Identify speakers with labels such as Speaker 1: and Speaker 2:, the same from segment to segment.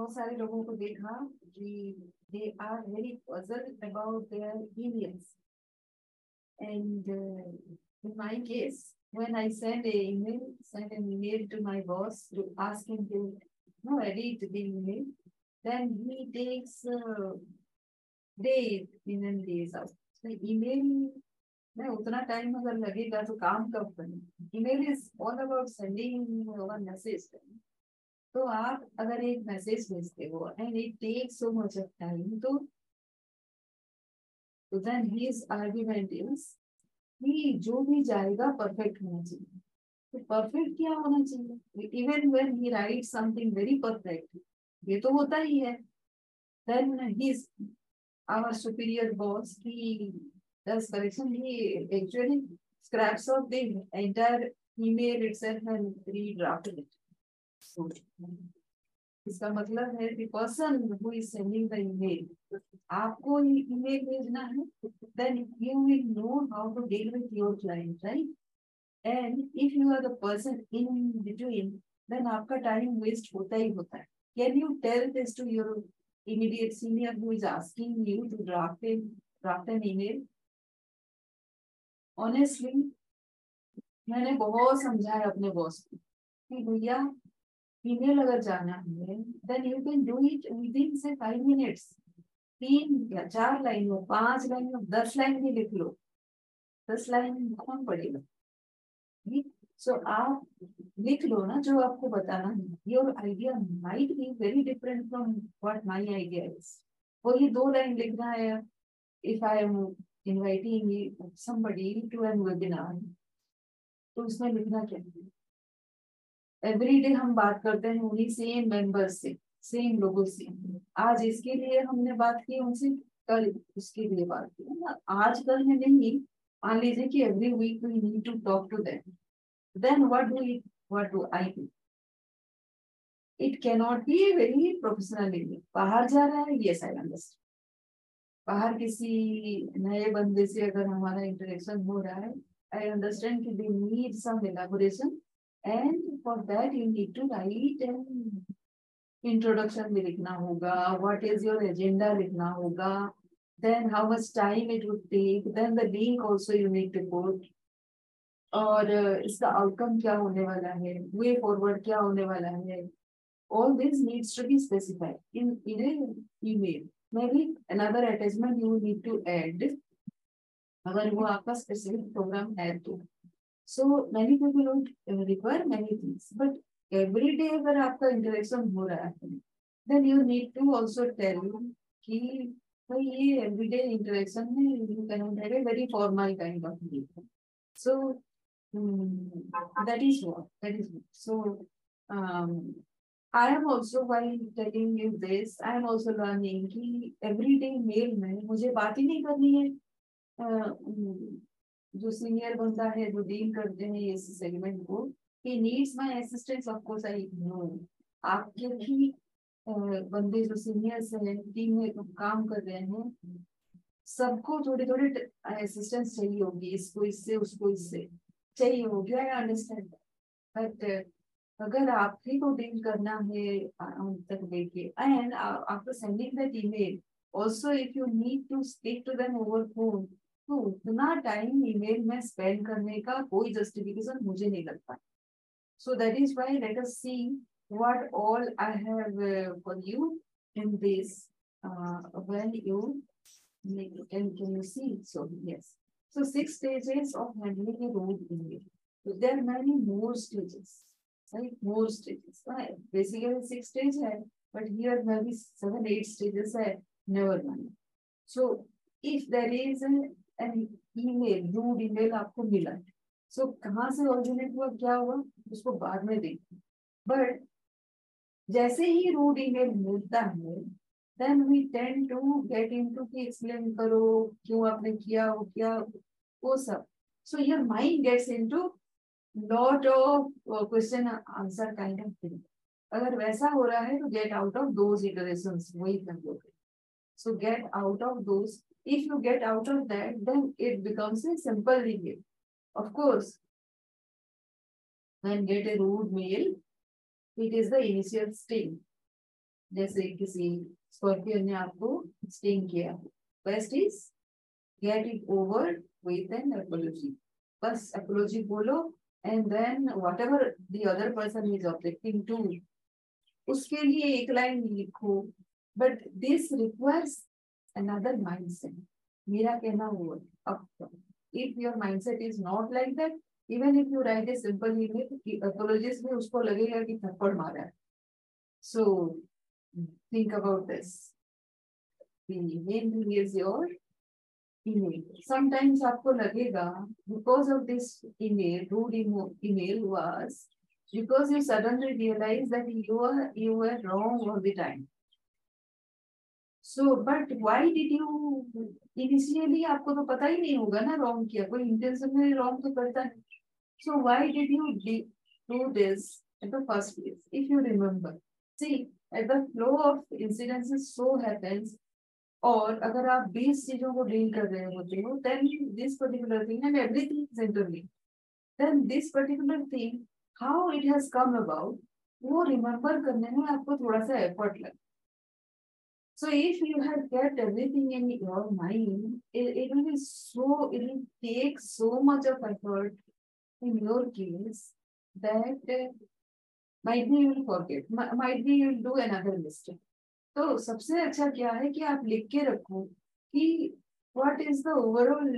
Speaker 1: बहुत सारे लोगों को देखा कि puzzled about their emails and uh, in my case when I send a email send an email to my boss to ask him to you know, edit the email then he takes uh, days in and days out so email में उतना time अगर लगेगा तो काम कब बने email is all about sending one message तो आप अगर एक मैसेज भेजते हो and it take so much of time तो तो देन हिज आर्गुमेंट इज़ कि जो भी जाएगा परफेक्ट होना चाहिए। तो परफेक्ट क्या होना चाहिए? Even when he write something very perfect ये तो होता ही है। Then he is our superior boss he does correction, he actually scraps off the entire email itself and redrafted it. इसका मतलब है कि पर्सन सेंडिंग द ईमेल आपको ईमेल भेजना है then you will know how to deal with your client right and if you are the person in between then आपका time waste होता ही होता है। Can you tell this to your immediate senior who is asking you to draft an draft an email honestly मैंने बहुत समझाया अपने boss को कि भैया ईमेल अगर जाना है then you can do it within say five minutes तीन या चार लाइन हो, पाँच लाइन हो, दस लाइन भी लिख लो। दस लाइन कौन पड़ेगा सो आप लिख लो ना जो आपको बताना है। Your idea might be very different from what my idea is वो ये दो लाइन लिखना है। If I am inviting somebody to an webinar तो उसमें लिखना क्या है? एवरी डे हम बात करते हैं उन्हीं सेम मेंबर्स से सेम लोगों से। आज इसके लिए हमने बात की, उनसे कल उसके लिए बात की आज कल में नहीं, मान लीजिए कि every week we need to talk to them then what do it what do I do it cannot be a very professional बाहर जा रहा है यस आई अंडरस्टैंड बाहर किसी नए बंदे से अगर हमारा इंटरेक्शन हो रहा है आई अंडरस्टैंड कि they need some elaboration and for that you need to write and introduction भी लिखना होगा। व्हाट इज़ योर एजेंडा लिखना होगा। Then how much time it would take then the link also you need to put और इसका outcome क्या होने वाला है? वे फॉरवर्ड क्या होने वाला है? All this needs to be specified in in a email maybe another attachment you need to add अगर वो आपका स्पेसिफिक प्रोग्राम है तो। So many people won't require many things but every day अगर आपका इंटरेक्शन हो रहा है then you need to also tell कि भाई ये एवरीडे इंटरेक्शन में you very formal kind of meeting so that is what that is so I am also while telling you this, I am also learning कि everyday mail में मुझे बात ही नहीं करनी है। जो सीनियर बंदा है, जो डील करते हैं इस सेगमेंट को, he needs my assistance, of course, I know. आपके भी बंदे जो सीनियर्स हैं टीम में काम कर रहे हैं, सबको थोड़ी थोड़ी असिस्टेंस चाहिए होगी, इसको, इससे, उसको, इससे। चाहिए होगी आई अंडरस्टैंड बट अगर आप ही को डील करना है तक लेके। And after sending that email also, if you need to speak to them over phone तो उतना टाइम ईमेल में स्पेंड करने का कोई जस्टिफिकेशन मुझे नहीं लगता। So that is why let us see what all I have for you in this when you can can you see so yes so six stages of handling a rude email तो there many more stages right more stages basically six stage है but here maybe seven eight stages है never man so if there is and email rude आपको मिला है। सो कहा से originate हुआ, क्या हुआ, उसको बाद में देखें। बट जैसे ही रूड ई मेल मिलता है then we tend to get into की एक्सप्लेन करो, क्यों आपने किया, वो क्या, वो सब। So your mind gets into not of question answer kind of thing अगर वैसा हो रहा है तो गेट आउट ऑफ़ दोज वही so get out of those If you get out of that, then it becomes a simple review. Of course, when get a rude mail, it is the initial stage. जैसे किसी scorpion ने आपको sting किया best is get it over with an apology बस apology बोलो and then whatever the other person is objecting to उसके लिए एक लाइन लिखो but this requires another mindset मेरा कहना वो अब if your mindset is not like that even if you write a simple email apologist भी उसको लगेगा कि थप्पड़ मारा है सो think about this the main thing is your email sometimes आपको लगेगा because of this email rude email was because you suddenly realize that you are you were wrong all the time so but why did you initially आपको तो पता ही नहीं होगा ना wrong किया, कोई इंटेंशन में रॉन्ग तो करता नहीं। So why did you do this at the first place if you remember see at the flow of incidences so happens और अगर आप बीस चीज़ों को डील कर रहे होते हो then this particular thing and everything is interlink then this particular thing how it has come about वो रिमेम्बर करने में आपको थोड़ा सा एफर्ट लगता है so if you have kept everything in your mind it, it will be so it will take so much of effort in your case that uh, might be you will forget might be you will do another mistake तो सबसे अच्छा क्या है कि आप लिख के रखो कि what is the overall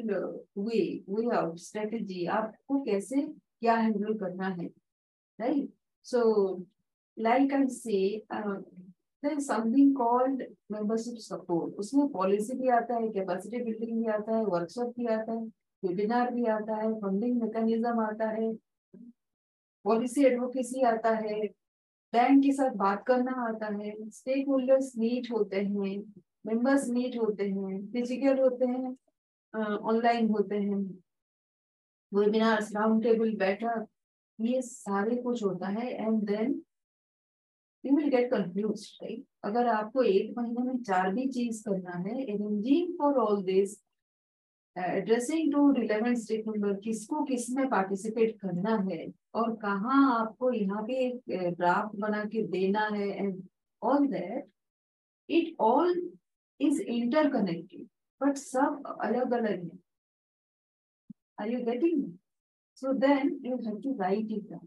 Speaker 1: way way out strategy आपको कैसे क्या हैंडल करना है राइट सो लाइक आई से is something called membership support. उसमें पॉलिसी भी आता है कैपेसिटी बिल्डिंग भी आता है वर्कशॉप भी आता है वेबिनार भी आता है फंडिंग मैकेनिज्म आता है पॉलिसी एडवोकेसी आता है बैंक के साथ बात करना आता है स्टेक होल्डर्स मीट होते हैं मेंबर्स मीट होते हैं फ़िज़िकल होते हैं ऑनलाइन होते हैं वेबिनार्स राउंड टेबल बैठक, ये सारे कुछ होता है and then you will get confuse right अगर आपको एक महीने में चार भी चीज़ करना है arranging for all this addressing to relevant stakeholder किसको किसमें पार्टिसिपेट करना है, और कहाँ आपको यहाँ पे एक ड्राफ्ट बना के देना है and all that it all is interconnected but सब अलग अलग है are you getting so then you have to write it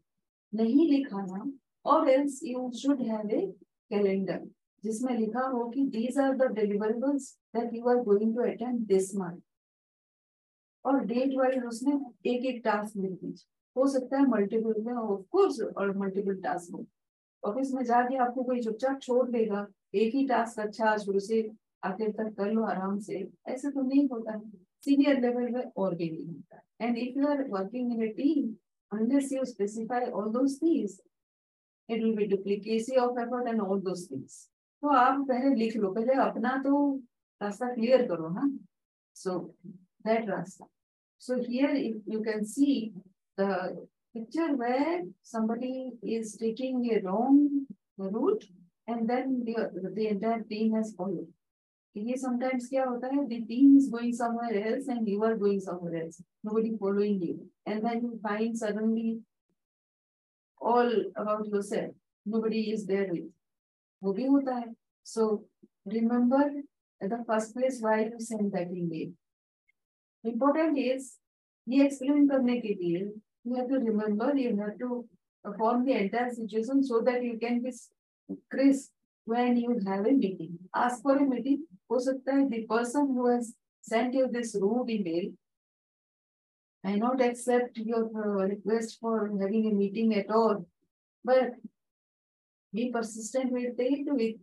Speaker 1: नहीं लिखाना और else you should have a calendar जिसमें लिखा हो कि these are the deliverables that you are going to attend this month और डेट वाइज उसमें एक एक टास्क लिख दीजिए। हो सकता है मल्टीपल में ऑफ़ कोर्स और मल्टीपल टास्क हो। ऑफ़िस में जाके आपको कोई चुपचाप छोड़ देगा, एक ही टास्क अच्छा शुरू से, आखिर तक कर लो आराम से। ऐसे तो नहीं होता। है सीनियर लेवल में और भी नहीं होता। And if you are working in a team unless you specify all those things it will be duplicacy of effort and all those things तो आप पहले लिख लो, पहले अपना तो रास्ता क्लियर करो ना। सो दैट रास्ता। So here you can see the picture where somebody is taking a wrong route and then the entire team has follow ये समटाइम्स क्या होता है? The team is going somewhere else and you are going somewhere else nobody following you and then you find suddenly all about yourself nobody is there with वो भी होता है so remember at the first place why you send that email important is ये explain करने के लिए you have to remember you have to form the entire situation so that you can be crisp when you have a meeting ask for a meeting हो सकता है the person who has sent you this rude email may not accept your uh, request for having a meeting at all but be persistent with it with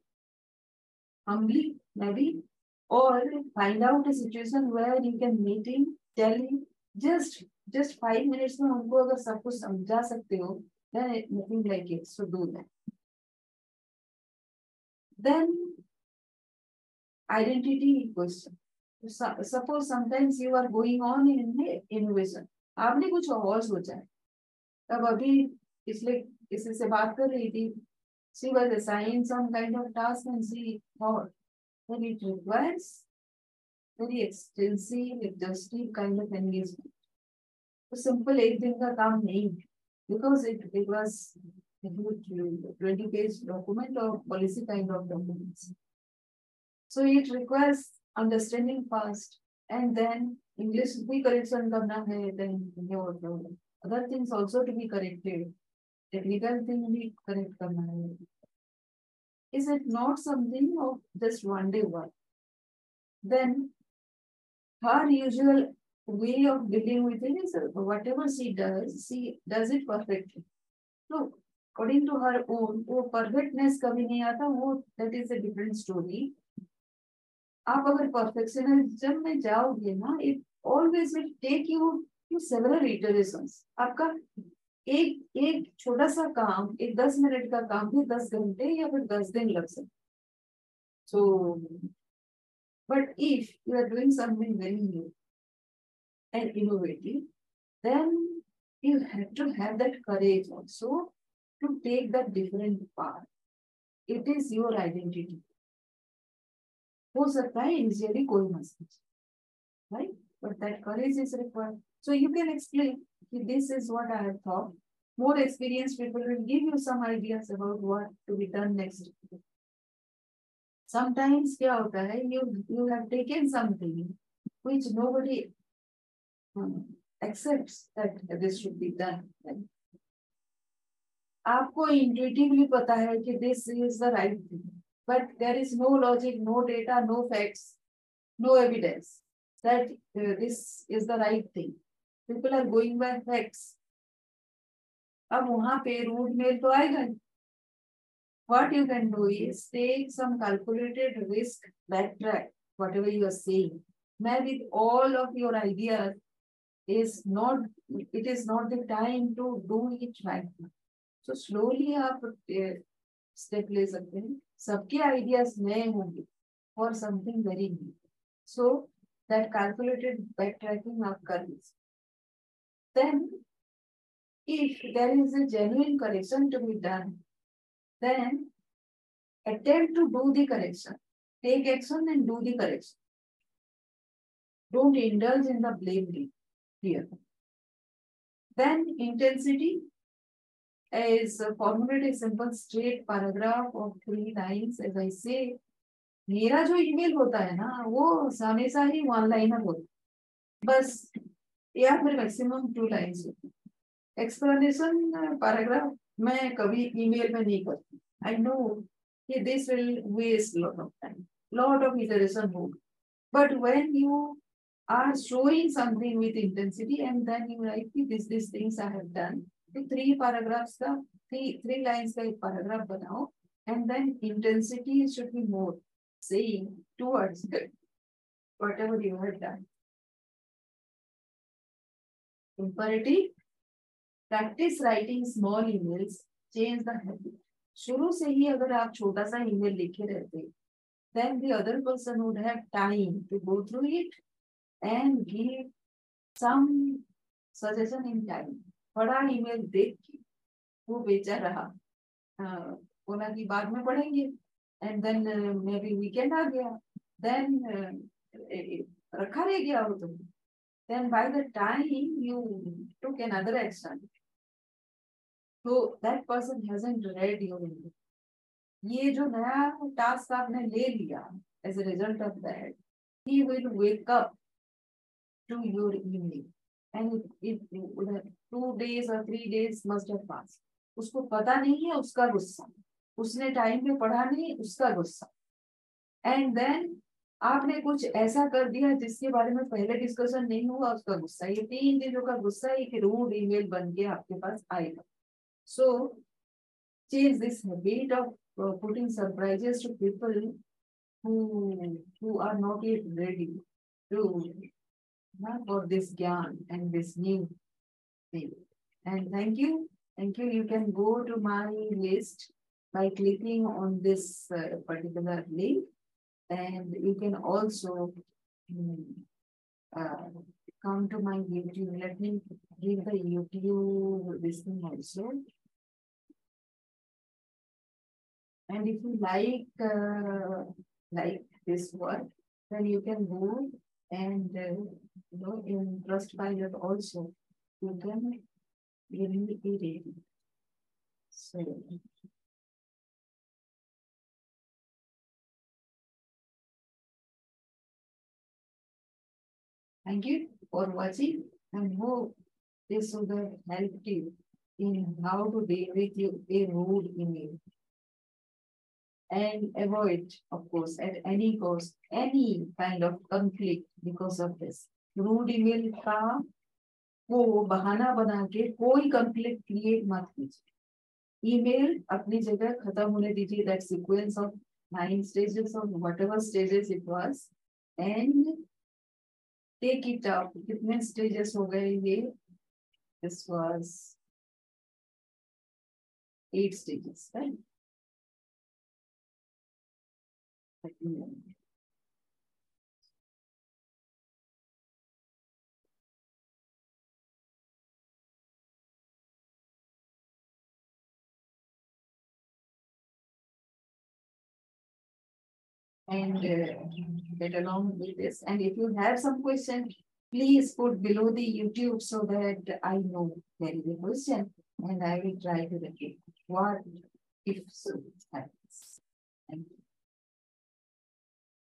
Speaker 1: humbly maybe or find out a situation where you can meet him tell him just just five minutes में उनको अगर सब कुछ समझा सकते हो then nothing like it so do that then identity question so, Suppose sometimes you are going on in innovation आपने कुछ और सोचा है तब अभी पिछले किसी से बात कर रही थी she was assigned some kind of task and she thought that it requires very extensive, exhaustive kind of engagement. तो सिंपल एक दिन का काम नहीं it it was a huge 20 page document or policy kind of documents. So it requires understanding fast and then English be correction karna hai, then your other things also to be corrected. Technical thing be correct karna hai. Is it not something of just one day work? Then her usual way of dealing with it is whatever she does, she does it perfectly. So according to her own, वो perfectness कभी नहीं आता वो that is a different story. आप अगर perfectionism में जाओगे ना it always will take you to several iterations आपका एक एक छोटा सा काम, एक दस मिनट का काम भी दस घंटे या फिर दस दिन लग सकते so but if you are doing something very new and innovative then you have to have that courage also to take that different part it is your identity हो सकता है इनिशियली कोई message right but that courage is required so you can explain कि this is what I have thought more experience people will give you some ideas about what to be done next sometimes क्या होता है you you have taken something which nobody accepts that this should be done आपको intuitively पता है कि this is the right thing but there is no logic no data no facts no evidence that this is the right thing people are going by facts अब वहां पे root mail तो आएगा what you can do is take some calculated risk backtrack whatever you are saying now with all of your ideas is not it is not the time to do it right now so slowly आप step ले सकते हैं सबके ideas नए होंगे for something very new so that calculated backtracking आप कर लीजिए then if there is a genuine correction to be done then attempt to do the correction take action and do the correction don't indulge in the blame game here. Then intensity is formulated a simple straight paragraph of three lines as I say. मेरा जो email होता है ना वो हमेशा ही one liner होता बस या फिर मैक्सिमम टू लाइन्स होती एक्सप्लेनेशन पैराग्राफ मैं कभी ईमेल में नहीं करती आई नो कि this will waste lot of time lot of iteration होगा but when you are showing something with intensity and then you write this these things I have done. तो three paragraphs का three three lines का एक paragraph बनाओ and then intensity should be more saying towards whatever you have done imperative practice writing small emails change the habit शुरू से ही अगर आप छोटा सा ईमेल लिखे रहते, then the other person would have time to go through it and give some suggestion in time. बड़ा email देख के वो बेचा रहा। बोला कि बाद में पढ़ेंगे। And then maybe weekend आ गया। देन रखा रह गया वो तुम then by the time you took another extra तो that person hasn't read your email ये जो नया टास्क आपने ले लिया as a result of that he will wake up to your email and if you उधर टू डेज़ और three days must have pass उसको पता नहीं है, उसका गुस्सा। उसने टाइम पे पढ़ा नहीं, उसका गुस्सा। एंड देन आपने कुछ ऐसा कर दिया जिसके बारे में पहले डिस्कशन नहीं हुआ, उसका गुस्सा। ये तीन चीज़ों का गुस्सा एक रूड ईमेल बन के आपके पास आएगा। So change this habit of putting surprises to people who are not yet ready to for this ज्ञान and this news thing. And thank you. Thank you. You can go to my list by clicking on this uh, particular link. And you can also um, uh, come to my YouTube. Let me give the YouTube listing also. And if you like uh, like this work, then you can go and uh, you know in Trustpilot also really be ready. Thank you for watching and hope this would have helped you in how to deal with you a rude email. And avoid, of course, at any cost, any kind of conflict because of this. Rude email को बहाना बना के कोई complete create मत कीजिए। Email अपनी जगह खत्म होने दीजिए। That sequence of nine stages of whatever stages it was and take it up कितने स्टेजेस हो गए ये? This was eight stages right and uh, get along with this. And if you have some question, please put below the YouTube so that I know there is a question and I will try to repeat what if so happens. Thank you.